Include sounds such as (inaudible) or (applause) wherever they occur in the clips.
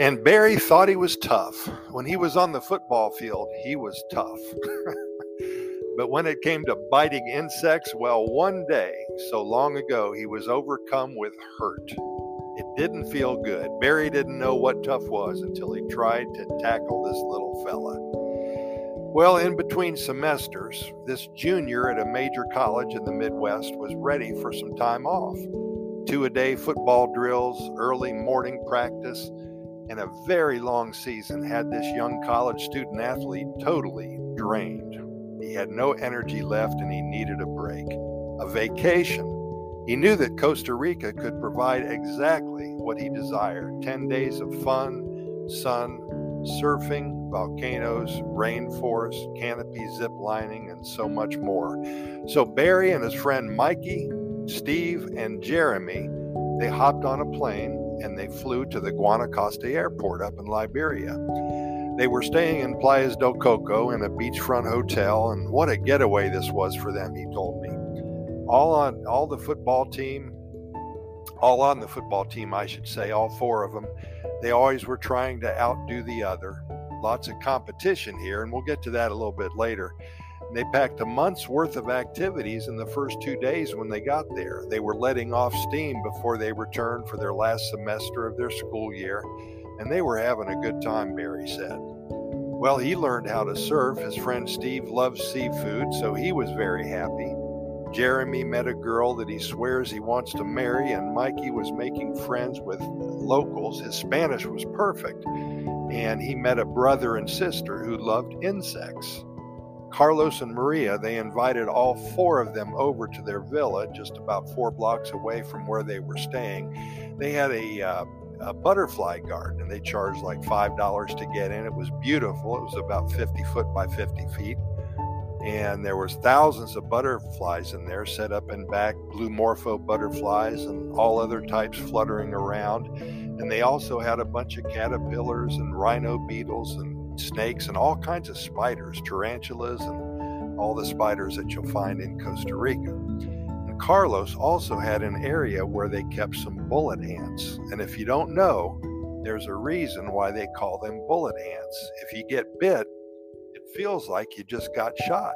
And Barry thought he was tough. When he was on the football field, he was tough. (laughs) but when it came to biting insects, well, one day, so long ago, he was overcome with hurt. It didn't feel good. Barry didn't know what tough was until he tried to tackle this little fella. Well, in between semesters, this junior at a major college in the Midwest was ready for some time off. Two a day football drills, early morning practice, and a very long season had this young college student athlete totally drained. He had no energy left and he needed a break, a vacation. He knew that Costa Rica could provide exactly what he desired 10 days of fun, sun, surfing, volcanoes, rainforest, canopy zip lining, and so much more. So Barry and his friend Mikey, Steve, and Jeremy, they hopped on a plane and they flew to the Guanacaste airport up in Liberia. They were staying in Playas del Coco in a beachfront hotel, and what a getaway this was for them, he told me. All on all the football team, all on the football team, I should say, all four of them, they always were trying to outdo the other. Lots of competition here, and we'll get to that a little bit later. They packed a month's worth of activities in the first two days when they got there. They were letting off steam before they returned for their last semester of their school year, and they were having a good time, Barry said. Well, he learned how to surf. His friend Steve loves seafood, so he was very happy. Jeremy met a girl that he swears he wants to marry, and Mikey was making friends with locals. His Spanish was perfect, and he met a brother and sister who loved insects. Carlos and Maria, they invited all four of them over to their villa just about four blocks away from where they were staying. They had a, uh, a butterfly garden and they charged like $5 to get in. It was beautiful. It was about 50 foot by 50 feet. And there was thousands of butterflies in there set up in back, blue morpho butterflies and all other types fluttering around. And they also had a bunch of caterpillars and rhino beetles and snakes and all kinds of spiders, tarantulas, and all the spiders that you'll find in Costa Rica. And Carlos also had an area where they kept some bullet ants. And if you don't know, there's a reason why they call them bullet ants. If you get bit, it feels like you just got shot.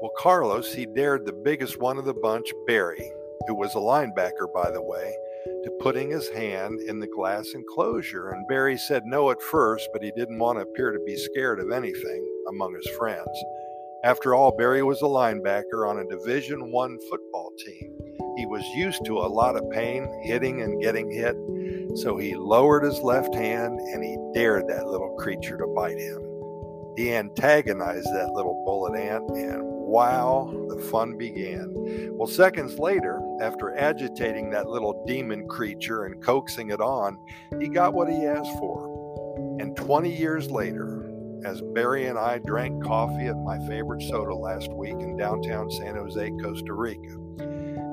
Well, Carlos, he dared the biggest one of the bunch, Barry, who was a linebacker, by the way, to putting his hand in the glass enclosure. And Barry said no at first, but he didn't want to appear to be scared of anything among his friends. After all, Barry was a linebacker on a Division 1 football team. He was used to a lot of pain, hitting and getting hit, so he lowered his left hand and he dared that little creature to bite him. He antagonized that little bullet ant and wow, the fun began. Well, seconds later, after agitating that little demon creature and coaxing it on, he got what he asked for. And 20 years later, as Barry and I drank coffee at my favorite soda last week in downtown San Jose, Costa Rica,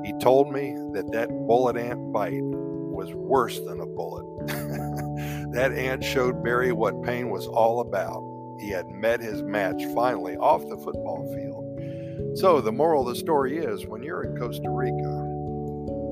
he told me that that bullet ant bite was worse than a bullet. (laughs) that ant showed Barry what pain was all about. He had met his match finally off the football field. So, the moral of the story is when you're in Costa Rica,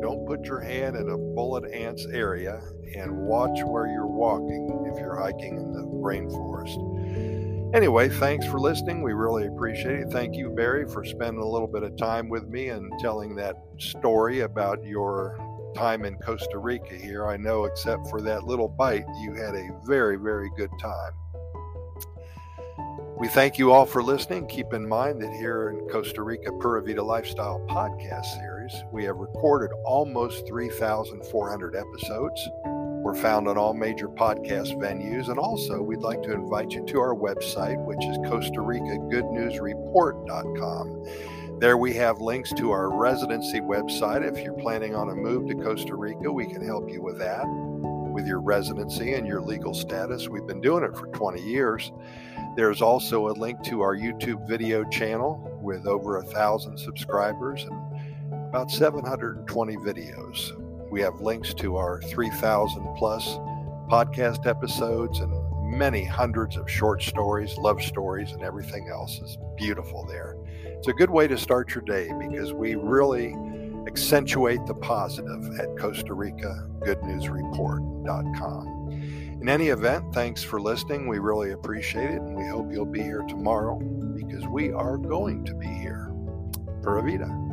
don't put your hand in a bullet ants area and watch where you're walking if you're hiking in the rainforest. Anyway, thanks for listening. We really appreciate it. Thank you, Barry, for spending a little bit of time with me and telling that story about your time in Costa Rica here. I know, except for that little bite, you had a very, very good time. We thank you all for listening. Keep in mind that here in Costa Rica Pura Vida Lifestyle podcast series, we have recorded almost 3,400 episodes. We're found on all major podcast venues. And also, we'd like to invite you to our website, which is Costa Rica Good News Report.com. There we have links to our residency website. If you're planning on a move to Costa Rica, we can help you with that, with your residency and your legal status. We've been doing it for 20 years. There's also a link to our YouTube video channel with over a thousand subscribers and about 720 videos. We have links to our 3,000 plus podcast episodes and many hundreds of short stories, love stories, and everything else is beautiful there. It's a good way to start your day because we really accentuate the positive at Costa Rica Good News Report.com. In any event, thanks for listening. We really appreciate it, and we hope you'll be here tomorrow because we are going to be here. Pura Vida.